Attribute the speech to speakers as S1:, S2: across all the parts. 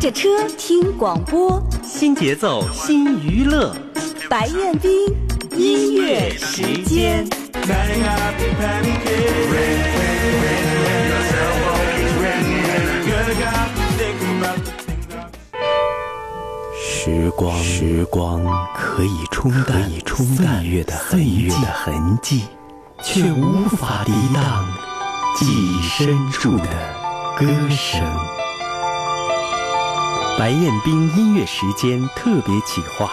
S1: 着车听广播，
S2: 新节奏新娱乐，
S1: 白彦斌音乐时间。
S2: 时光，时光可以冲淡岁月的岁月的痕迹，却无法抵挡记忆深处的歌声。白彦斌音乐时间特别企划，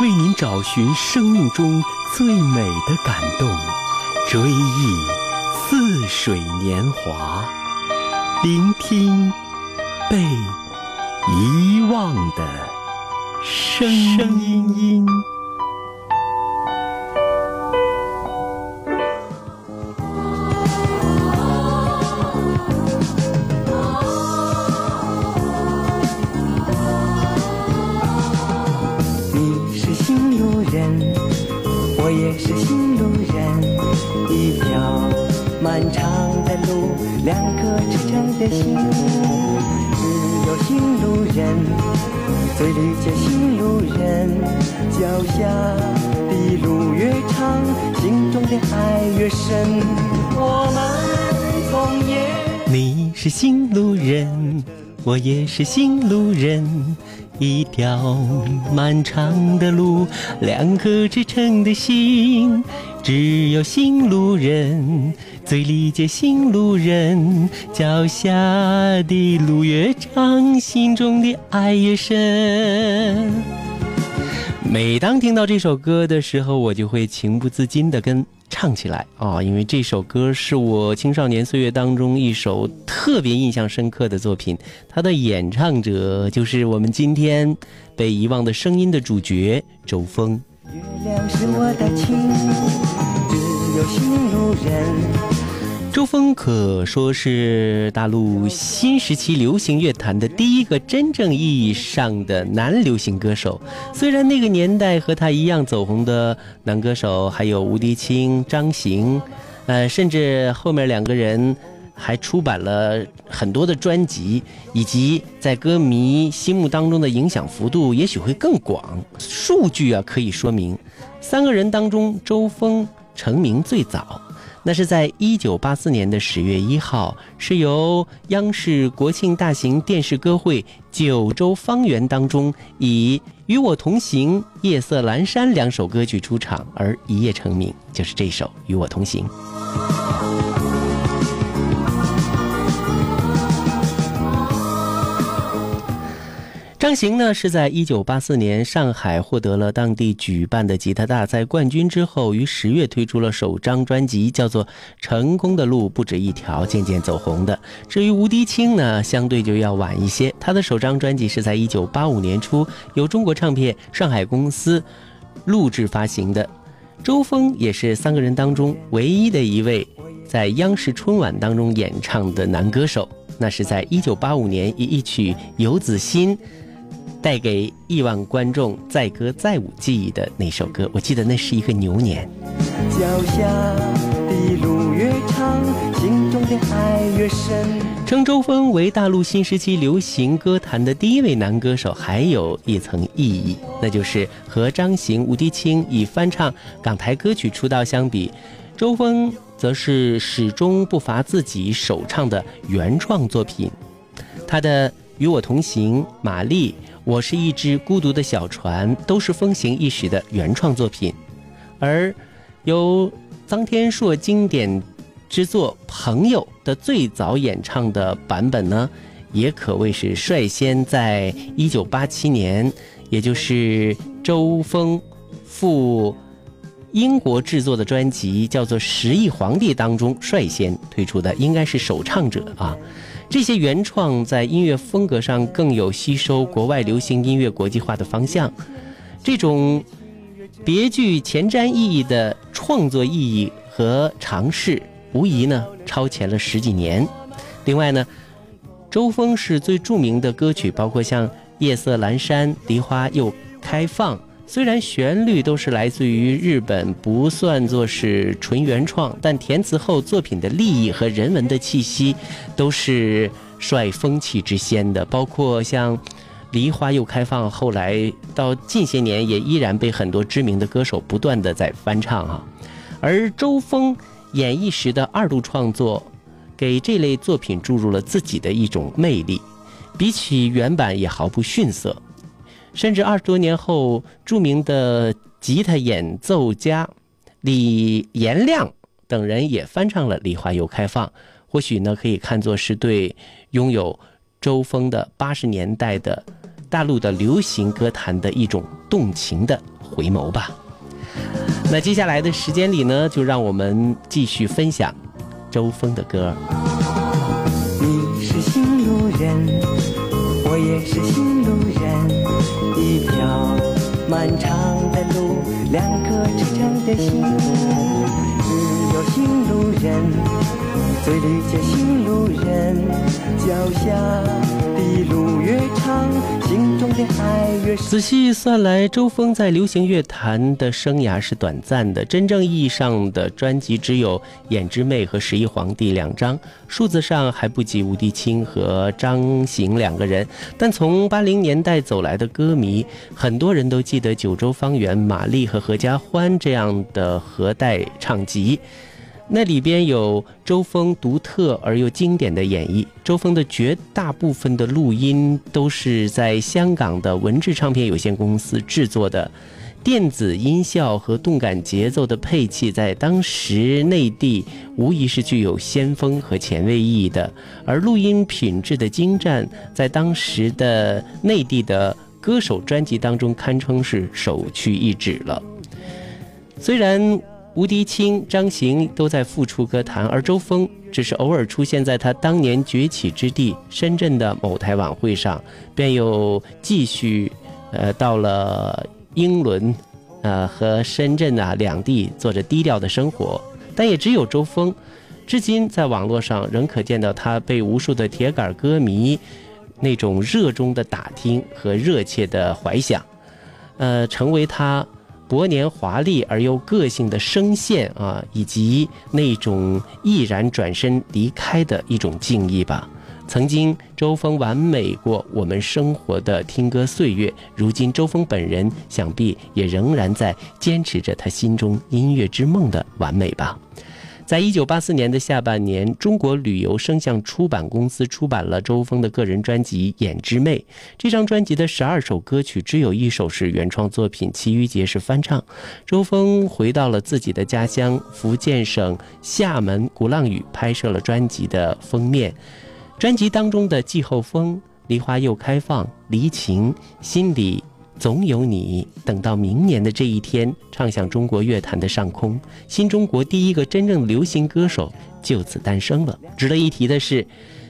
S2: 为您找寻生命中最美的感动，追忆似水年华，聆听被遗忘的声音。
S3: 的心。只有行路人，最理解新路人，脚下的路越长，心中的爱越深。我们从。
S2: 你是行路人，我也是行路人，一条漫长的路，两颗赤诚的心。只有行路人最理解新路人，脚下的路越长，心中的爱越深。每当听到这首歌的时候，我就会情不自禁地跟唱起来啊、因为这首歌是我青少年岁月当中一首特别印象深刻的作品。它的演唱者就是我们今天被遗忘的声音的主角周峰。
S3: 月亮是我的情，只有新路人。
S2: 周峰可说是大陆新时期流行乐坛的第一个真正意义上的男流行歌手。虽然那个年代和他一样走红的男歌手还有吴迪清、张行，呃，甚至后面两个人还出版了很多的专辑，以及在歌迷心目当中的影响幅度也许会更广。数据啊可以说明，三个人当中，周峰成名最早。那是在一九八四年的十月一号，是由央视国庆大型电视歌会《九州方圆》当中以《与我同行》《夜色阑珊》两首歌曲出场而一夜成名，就是这首《与我同行》。张行呢是在一九八四年上海获得了当地举办的吉他大赛冠军之后，于十月推出了首张专辑，叫做《成功的路不止一条》，渐渐走红的。至于吴迪清呢，相对就要晚一些，他的首张专辑是在一九八五年初由中国唱片上海公司录制发行的。周峰也是三个人当中唯一的一位在央视春晚当中演唱的男歌手，那是在一九八五年以一曲《游子心》。带给亿万观众载歌载舞记忆的那首歌，我记得那是一个牛年。
S3: 脚下的路越长，心中的爱越深。
S2: 称周峰为大陆新时期流行歌坛的第一位男歌手，还有一层意义，那就是和张行、吴迪清以翻唱港台歌曲出道相比，周峰则是始终不乏自己首唱的原创作品。他的《与我同行》《玛丽》。我是一只孤独的小船，都是风行一时的原创作品，而由臧天朔经典之作《朋友》的最早演唱的版本呢，也可谓是率先在一九八七年，也就是周峰赴英国制作的专辑叫做《十亿皇帝》当中率先推出的，应该是首唱者啊。这些原创在音乐风格上更有吸收国外流行音乐国际化的方向，这种别具前瞻意义的创作意义和尝试，无疑呢超前了十几年。另外呢，周峰是最著名的歌曲，包括像《夜色阑珊》《梨花又开放》。虽然旋律都是来自于日本，不算作是纯原创，但填词后作品的立意和人文的气息，都是率风气之先的，包括像《梨花又开放》，后来到近些年也依然被很多知名的歌手不断的在翻唱哈。而周峰演绎时的二度创作，给这类作品注入了自己的一种魅力，比起原版也毫不逊色。甚至二十多年后，著名的吉他演奏家李延亮等人也翻唱了《梨花又开放》，或许呢可以看作是对拥有周峰的八十年代的大陆的流行歌坛的一种动情的回眸吧。那接下来的时间里呢，就让我们继续分享周峰的歌。
S3: 你是新路人，我也是新路人。一条漫长的路，两颗赤诚的心，只有行路人最理解行路人，脚下的路越长，心中的爱越深。
S2: 仔细算来，周峰在流行乐坛的生涯是短暂的，真正意义上的专辑只有《眼之妹》和《十一皇帝》两张，数字上还不及吴迪清和张行两个人。但从八零年代走来的歌迷，很多人都记得九州方圆、玛丽和合家欢这样的合带唱集。那里边有周峰独特而又经典的演绎。周峰的绝大部分的录音都是在香港的文治唱片有限公司制作的，电子音效和动感节奏的配器，在当时内地无疑是具有先锋和前卫意义的。而录音品质的精湛，在当时的内地的歌手专辑当中堪称是首屈一指了。虽然。吴迪清、张行都在复出歌坛，而周峰只是偶尔出现在他当年崛起之地深圳的某台晚会上，便又继续，呃，到了英伦，呃和深圳啊两地做着低调的生活。但也只有周峰，至今在网络上仍可见到他被无数的铁杆歌迷那种热衷的打听和热切的怀想，呃，成为他。薄年华丽而又个性的声线啊，以及那种毅然转身离开的一种敬意吧。曾经周峰完美过我们生活的听歌岁月，如今周峰本人想必也仍然在坚持着他心中音乐之梦的完美吧。在一九八四年的下半年，中国旅游声像出版公司出版了周峰的个人专辑《眼之妹》。这张专辑的十二首歌曲，只有一首是原创作品，其余皆是翻唱。周峰回到了自己的家乡福建省厦门鼓浪屿，拍摄了专辑的封面。专辑当中的《季候风》《梨花又开放》《离情》《心里》。总有你，等到明年的这一天，唱响中国乐坛的上空，新中国第一个真正流行歌手就此诞生了。值得一提的是，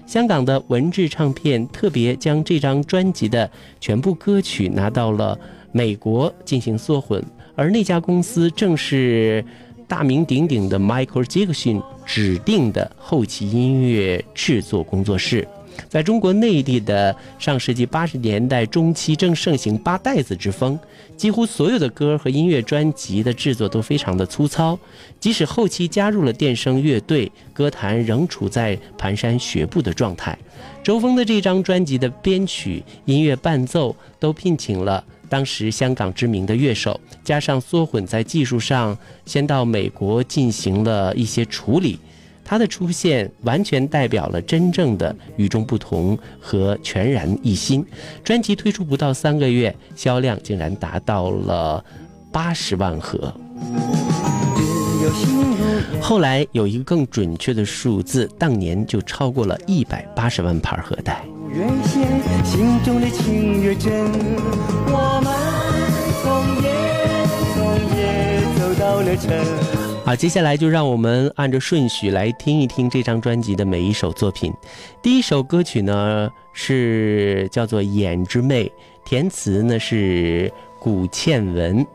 S2: 香港的文治唱片特别将这张专辑的全部歌曲拿到了美国进行缩混，而那家公司正是大名鼎鼎的 Michael Jackson 指定的后期音乐制作工作室。在中国内地的上世纪八十年代中期，正盛行八代子之风，几乎所有的歌和音乐专辑的制作都非常的粗糙。即使后期加入了电声乐队，歌坛仍处在蹒跚学步的状态。周峰的这张专辑的编曲、音乐伴奏都聘请了当时香港知名的乐手，加上缩混在技术上，先到美国进行了一些处理。他的出现完全代表了真正的与众不同和全然一新。专辑推出不到三个月，销量竟然达到了八十万盒。后来有一个更准确的数字，当年就超过了一百八十万盘盒带。好，接下来就让我们按照顺序来听一听这张专辑的每一首作品。第一首歌曲呢是叫做《眼之妹》，填词呢是古倩文，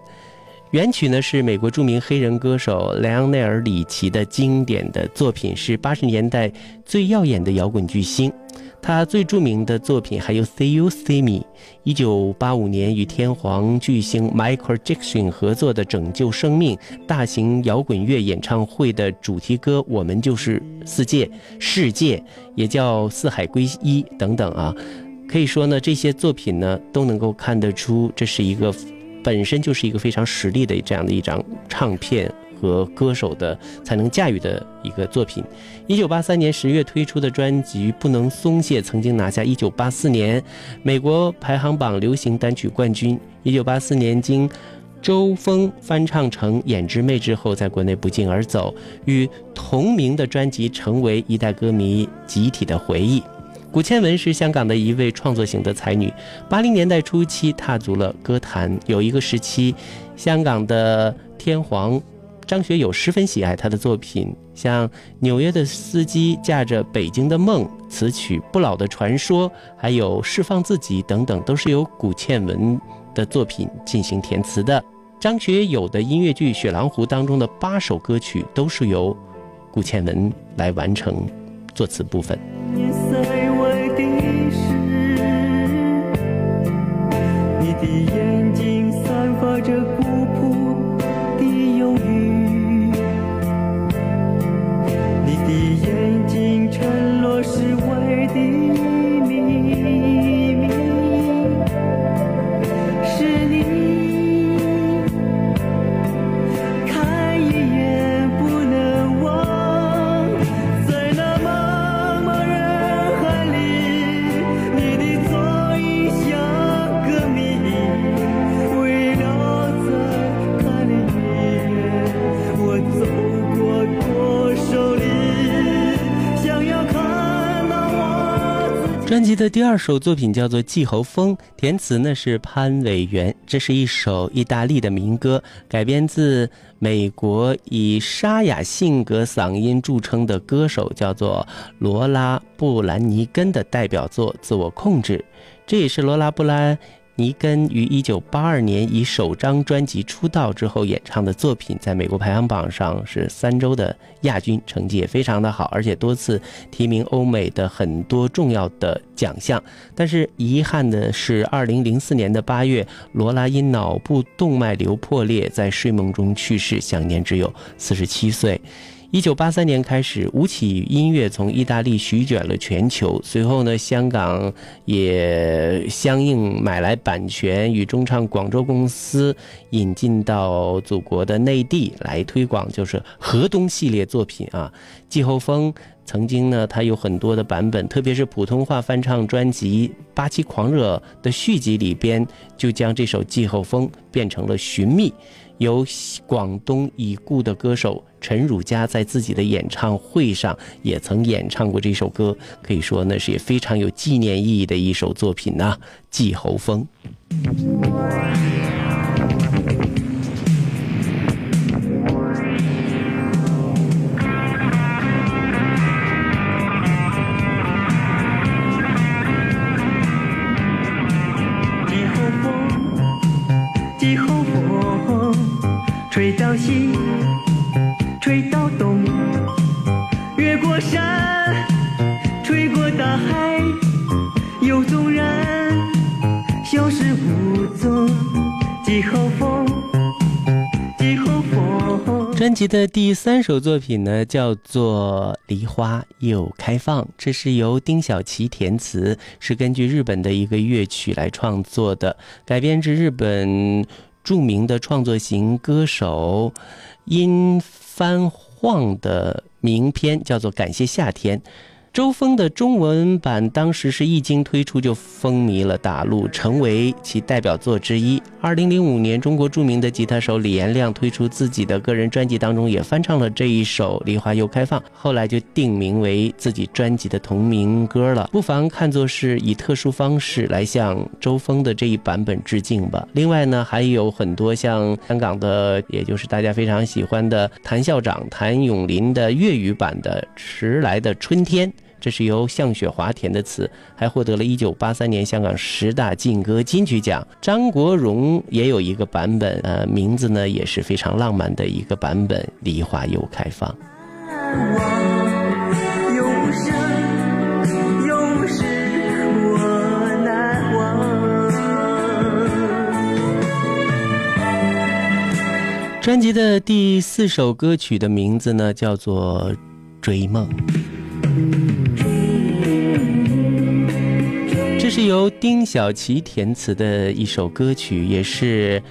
S2: 原曲呢是美国著名黑人歌手莱昂内尔里奇的经典的作品，是八十年代最耀眼的摇滚巨星。他最著名的作品还有《See You See Me》，一九八五年与天皇巨星 Michael Jackson 合作的《拯救生命》大型摇滚乐演唱会的主题歌《我们就是世界》，世界也叫四海归一等等啊。可以说呢，这些作品呢都能够看得出，这是一个本身就是一个非常实力的这样的一张唱片和歌手的才能驾驭的一个作品。一九八三年十月推出的专辑《不能松懈》曾经拿下一九八四年美国排行榜流行单曲冠军。一九八四年经周峰翻唱成《眼之魅》之后，在国内不胫而走，与同名的专辑成为一代歌迷集体的回忆。古倩文是香港的一位创作型的才女，八零年代初期踏足了歌坛。有一个时期，香港的天皇张学友十分喜爱他的作品，像《纽约的司机》《驾着北京的梦》词曲《不老的传说》，还有《释放自己》等等，都是由古倩文的作品进行填词的。张学友的音乐剧《雪狼湖》当中的八首歌曲都是由古倩文来完成作词部分。
S3: 你的眼睛散发着
S2: 专辑的第二首作品叫做《季候风》，填词呢是潘伟元。这是一首意大利的民歌，改编自美国以沙哑性格嗓音著称的歌手叫做罗拉·布兰尼根的代表作《自我控制》。这也是罗拉·布兰。尼根于一九八二年以首张专辑出道之后演唱的作品，在美国排行榜上是三周的亚军，成绩也非常的好，而且多次提名欧美的很多重要的奖项。但是遗憾的是，二零零四年的八月，罗拉因脑部动脉瘤破裂，在睡梦中去世，享年只有四十七岁。一九八三年开始，舞曲音乐从意大利席卷了全球。随后呢，香港也相应买来版权，与中唱广州公司引进到祖国的内地来推广，就是河东系列作品啊。季候风曾经呢，它有很多的版本，特别是普通话翻唱专辑《八七狂热》的续集里边，就将这首《季候风》变成了《寻觅》。由广东已故的歌手陈汝佳在自己的演唱会上也曾演唱过这首歌，可以说那是也非常有纪念意义的一首作品呐，《季候风》。辑的第三首作品呢，叫做《梨花又开放》，这是由丁小琪填词，是根据日本的一个乐曲来创作的，改编自日本。著名的创作型歌手殷番晃的名篇叫做《感谢夏天》。周峰的中文版当时是一经推出就风靡了大陆，成为其代表作之一。二零零五年，中国著名的吉他手李延亮推出自己的个人专辑当中，也翻唱了这一首《梨花又开放》，后来就定名为自己专辑的同名歌了。不妨看作是以特殊方式来向周峰的这一版本致敬吧。另外呢，还有很多像香港的，也就是大家非常喜欢的谭校长谭咏麟的粤语版的《迟来的春天》。这是由向雪华填的词还获得了一九八三年香港十大劲歌金曲奖。张国荣也有一个版本呃名字呢也是非常浪漫的一个版本梨花又开放。
S3: 永生永世我难忘
S2: 专辑的第四首歌曲的名字呢叫做追梦。是由丁小琪填词的一首歌曲，也是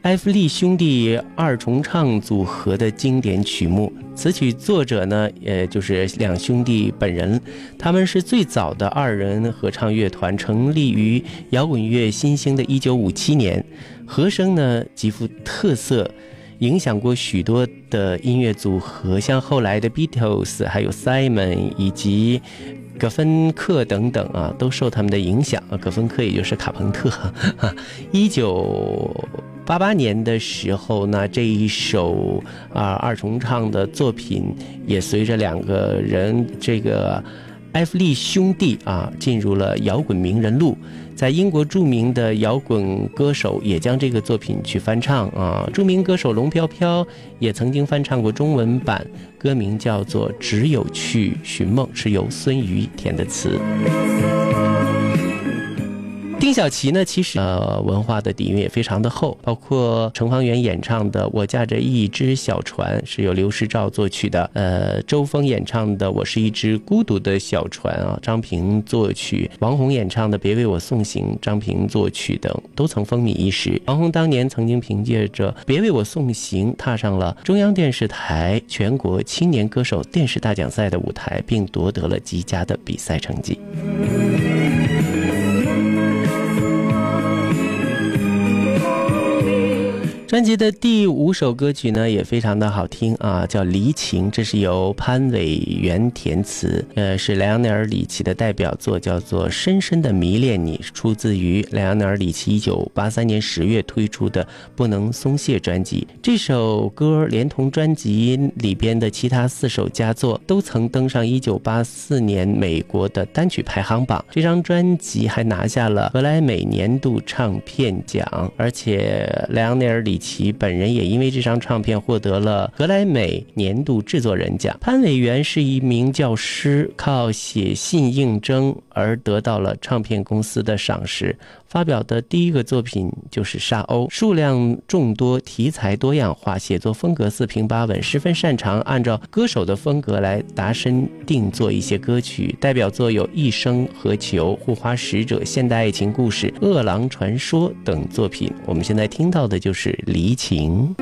S2: 艾弗利兄弟二重唱组合的经典曲目。词曲作者呢，也就是两兄弟本人，他们是最早的二人合唱乐团，成立于摇滚乐新兴的一九五七年，和声呢极富特色。影响过许多的音乐组合，像后来的 Beatles，还有 Simon 以及葛芬克等等啊，都受他们的影响。葛芬克也就是卡朋特。一九八八年的时候呢，这一首啊二重唱的作品也随着两个人这个埃弗利兄弟啊进入了摇滚名人录。在英国著名的摇滚歌手也将这个作品去翻唱啊，著名歌手龙飘飘也曾经翻唱过中文版，歌名叫做《只有去寻梦》，是由孙瑜填的词。丁小琪呢，其实呃文化的底蕴也非常的厚，包括程方圆演唱的《我驾着一只小船》是由刘世照作曲的，呃周峰演唱的《我是一只孤独的小船》啊，张平作曲，王红演唱的《别为我送行》，张平作曲等都曾风靡一时。王红当年曾经凭借着《别为我送行》踏上了中央电视台全国青年歌手电视大奖赛的舞台，并夺得了极佳的比赛成绩。专辑的第五首歌曲呢，也非常的好听啊，叫《离情》，这是由潘伟元填词，呃，是莱昂内尔·里奇的代表作，叫做《深深的迷恋你》，出自于莱昂内尔·里奇一九八三年十月推出的《不能松懈》专辑。这首歌连同专辑里边的其他四首佳作，都曾登上一九八四年美国的单曲排行榜。这张专辑还拿下了格莱美年度唱片奖，而且莱昂内尔·里。其本人也因为这张唱片获得了格莱美年度制作人奖。潘伟元是一名教师，靠写信应征而得到了唱片公司的赏识。发表的第一个作品就是《沙鸥》，数量众多，题材多样化，写作风格四平八稳，十分擅长按照歌手的风格来量身定做一些歌曲。代表作有《一生何求》《护花使者》《现代爱情故事》《饿狼传说》等作品。我们现在听到的就是《离情。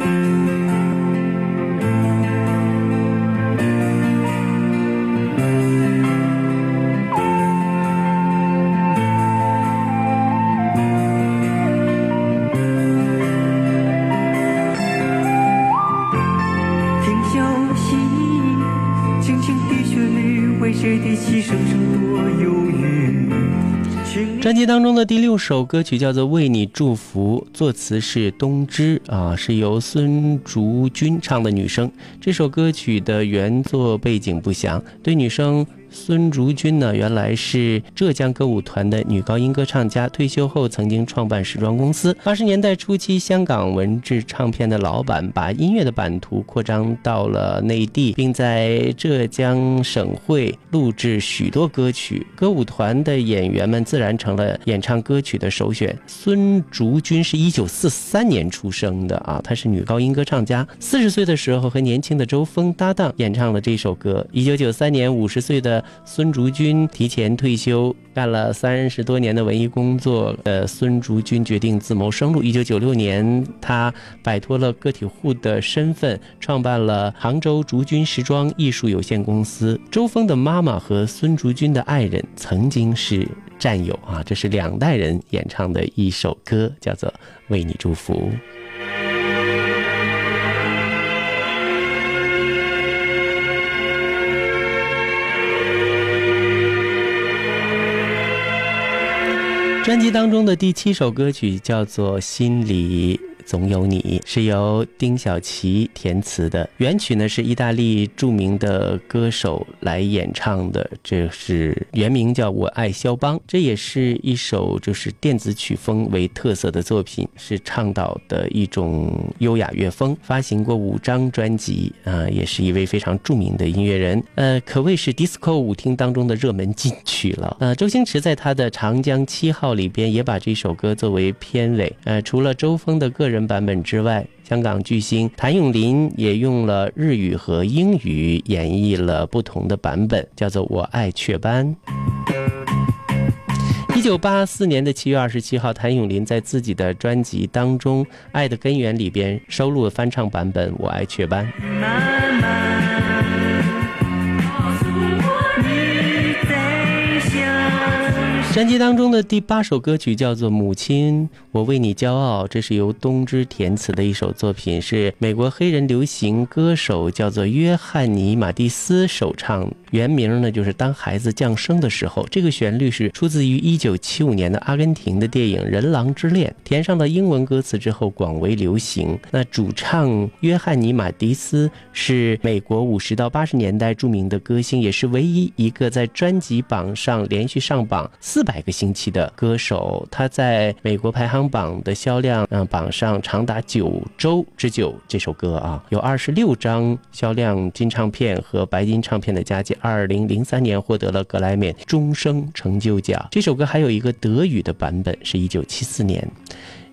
S3: 听小溪，轻轻的旋律，为谁低泣？声声多忧郁。
S2: 专辑当中的第六首歌曲叫做《为你祝福》，作词是东芝啊，是由孙竹君唱的女声。这首歌曲的原作背景不详，对女生。孙竹君呢，原来是浙江歌舞团的女高音歌唱家，退休后曾经创办时装公司。八十年代初期，香港文治唱片的老板把音乐的版图扩张到了内地，并在浙江省会录制许多歌曲。歌舞团的演员们自然成了演唱歌曲的首选。孙竹君是一九四三年出生的啊，她是女高音歌唱家。四十岁的时候和年轻的周峰搭档演唱了这首歌。一九九三年，五十岁的。孙竹君提前退休，干了三十多年的文艺工作。呃，孙竹君决定自谋生路。一九九六年，他摆脱了个体户的身份，创办了杭州竹君时装艺术有限公司。周峰的妈妈和孙竹君的爱人曾经是战友啊，这是两代人演唱的一首歌，叫做《为你祝福》。专辑当中的第七首歌曲叫做《心里》。总有你是由丁小琪填词的，原曲呢是意大利著名的歌手来演唱的，这是原名叫我爱肖邦，这也是一首就是电子曲风为特色的作品，是倡导的一种优雅乐风，发行过五张专辑啊，也是一位非常著名的音乐人，呃，可谓是 disco 舞厅当中的热门金曲了。呃，周星驰在他的《长江七号》里边也把这首歌作为片尾，呃，除了周峰的个人。人版本之外。香港巨星谭咏麟也用了日语和英语演绎了不同的版本，叫做《我爱雀斑》。一九八四年的七月二十七号，谭咏麟在自己的专辑当中《爱的根源》里边收录了翻唱版本《我爱雀斑》。专辑当中的第八首歌曲叫做《母亲，我为你骄傲》，这是由东芝填词的一首作品，是美国黑人流行歌手叫做约翰尼·马蒂斯首唱。原名呢就是当孩子降生的时候，这个旋律是出自于一九七五年的阿根廷的电影《人狼之恋》，填上了英文歌词之后广为流行。那主唱约翰尼马迪斯是美国五十到八十年代著名的歌星，也是唯一一个在专辑榜上连续上榜四百个星期的歌手。他在美国排行榜的销量嗯榜上长达九周之久。这首歌啊有二十六张销量金唱片和白金唱片的佳绩。二零零三年获得了格莱美终生成就奖。这首歌还有一个德语的版本，是一九七四年。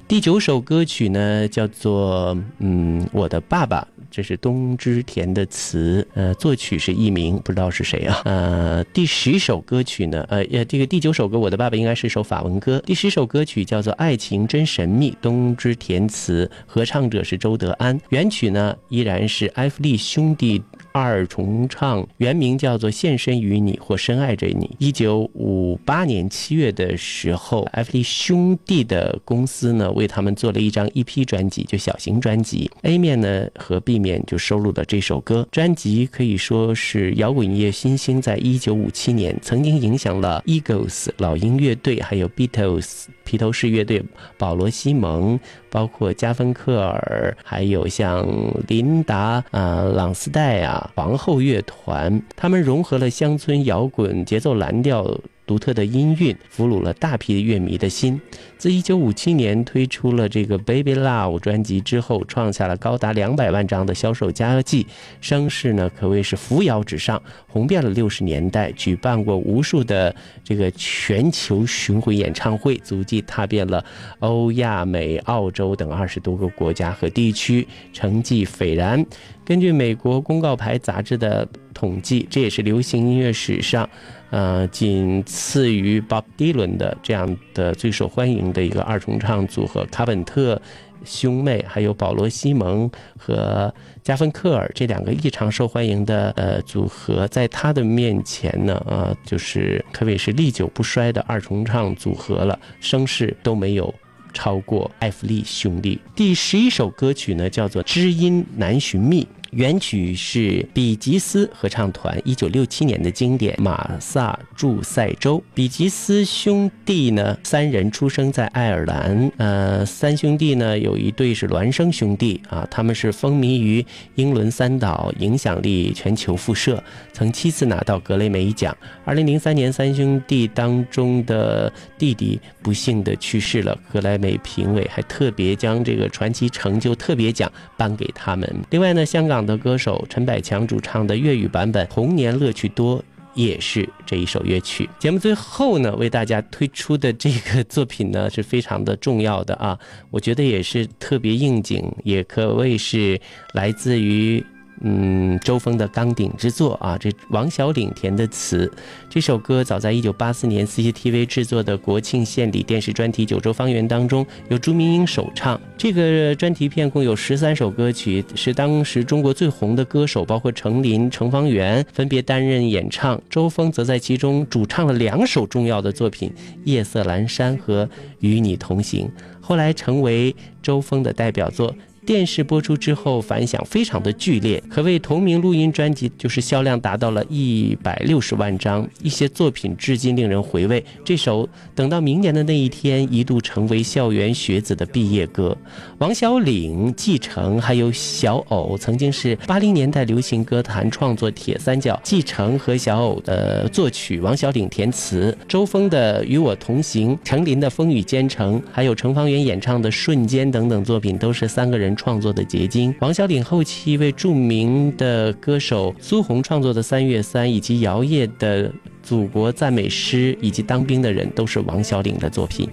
S2: 第九首歌曲呢，叫做《嗯，我的爸爸》，这是东芝田的词，呃，作曲是佚名，不知道是谁啊。呃，第十首歌曲呢，呃，呃这个第九首歌《我的爸爸》应该是一首法文歌。第十首歌曲叫做《爱情真神秘》，东芝田词，合唱者是周德安，原曲呢依然是埃弗利兄弟。二重唱原名叫做《献身于你》或《深爱着你》。一九五八年七月的时候，艾弗利兄弟的公司呢为他们做了一张 EP 专辑，就小型专辑。A 面呢和 B 面就收录了这首歌。专辑可以说是摇滚乐新星在一九五七年曾经影响了 Eagles 老鹰乐队，还有 Beatles 披头士乐队、保罗西蒙，包括加芬克尔，还有像琳达啊、朗斯代啊。皇后乐团，他们融合了乡村摇滚、节奏蓝调。独特的音韵俘虏了大批乐迷的心。自1957年推出了这个《Baby Love》专辑之后，创下了高达两百万张的销售佳绩，声势呢可谓是扶摇直上，红遍了六十年代，举办过无数的这个全球巡回演唱会，足迹踏遍了欧亚美、澳洲等二十多个国家和地区，成绩斐然。根据美国公告牌杂志的统计，这也是流行音乐史上。呃，仅次于 Bob Dylan 的这样的最受欢迎的一个二重唱组合，卡本特兄妹，还有保罗西蒙和加芬克尔这两个异常受欢迎的呃组合，在他的面前呢，啊，就是可谓是历久不衰的二重唱组合了，声势都没有超过艾弗利兄弟。第十一首歌曲呢，叫做《知音难寻觅》。原曲是比吉斯合唱团一九六七年的经典《马萨诸塞州》。比吉斯兄弟呢，三人出生在爱尔兰。呃，三兄弟呢有一对是孪生兄弟啊，他们是风靡于英伦三岛，影响力全球辐射，曾七次拿到格雷美奖。二零零三年，三兄弟当中的弟弟不幸的去世了，格莱美评委还特别将这个传奇成就特别奖颁给他们。另外呢，香港。唱的歌手陈百强主唱的粤语版本《童年乐趣多》也是这一首乐曲。节目最后呢，为大家推出的这个作品呢是非常的重要的啊，我觉得也是特别应景，也可谓是来自于。嗯，周峰的钢鼎之作啊，这王小岭填的词。这首歌早在一九八四年 CCTV 制作的国庆献礼电视专题《九州方圆》当中，由朱明英首唱。这个专题片共有十三首歌曲，是当时中国最红的歌手，包括程琳、程方圆分别担任演唱，周峰则在其中主唱了两首重要的作品《夜色阑珊》和《与你同行》，后来成为周峰的代表作。电视播出之后反响非常的剧烈，可谓同名录音专辑就是销量达到了一百六十万张。一些作品至今令人回味。这首《等到明年的那一天》一度成为校园学子的毕业歌。王小岭、继承还有小偶曾经是八零年代流行歌坛创作铁三角。继承和小偶的作曲，王小岭填词，周峰的《与我同行》，程琳的《风雨兼程》，还有程方圆演唱的《瞬间》等等作品，都是三个人。创作的结晶，王小岭后期为著名的歌手苏红创作的《三月三》，以及姚烨的《祖国赞美诗》，以及《当兵的人》，都是王小岭的作品。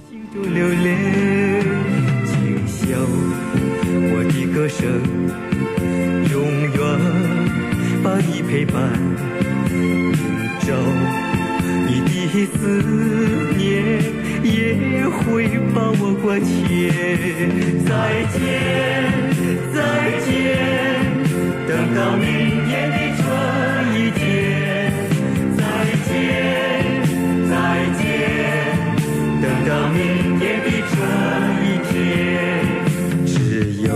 S3: 我的歌声永远把你陪伴，找你的思念会把我关切。再见，再见，等到明天的这一天。再见，再见，等到明天的这一天。只有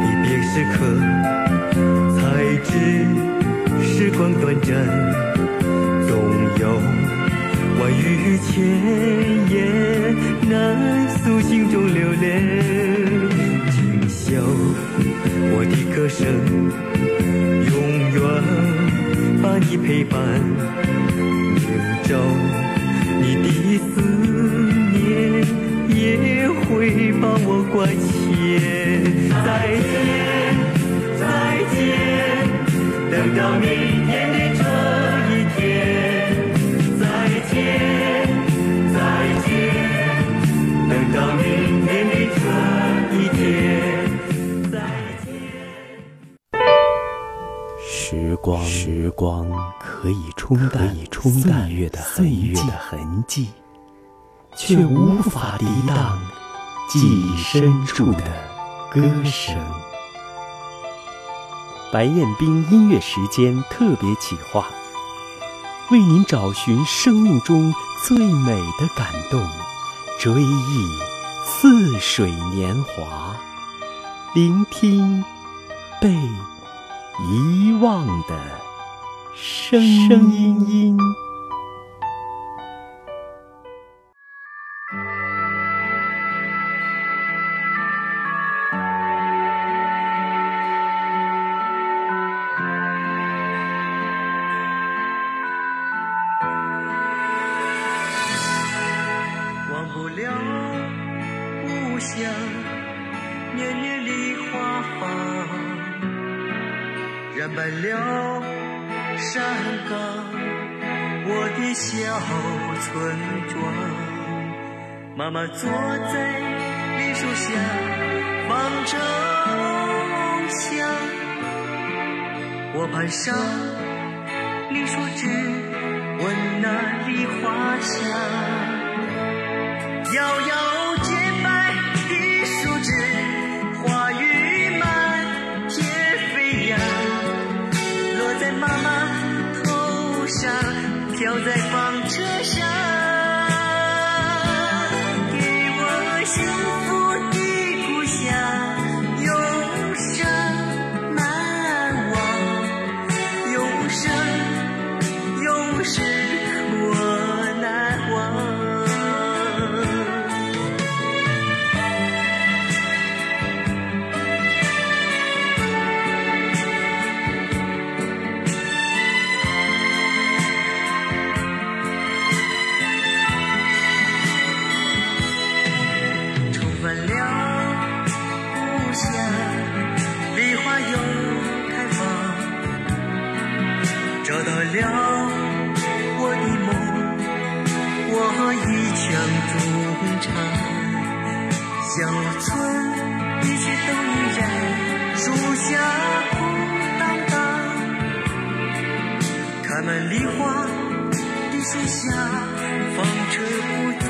S3: 一别时刻，才知时光短暂，总有万语千言难诉心中留恋。今宵我的歌声，永远把你陪伴，明朝你的思念也会把我关切。再见，再见，等到明
S4: 光，时光可以冲淡可以冲淡岁月的岁月的痕迹，却无法抵挡记忆深处的歌声。白彦斌音乐时间特别企划，为您找寻生命中最美的感动，追忆似水年华，聆听被。遗忘的声音。
S3: 我攀上梨树枝，闻那梨花香。遥遥了我的梦，我一腔衷肠。小村一切都依然，树下空荡荡，开满梨花的树下。纺车不再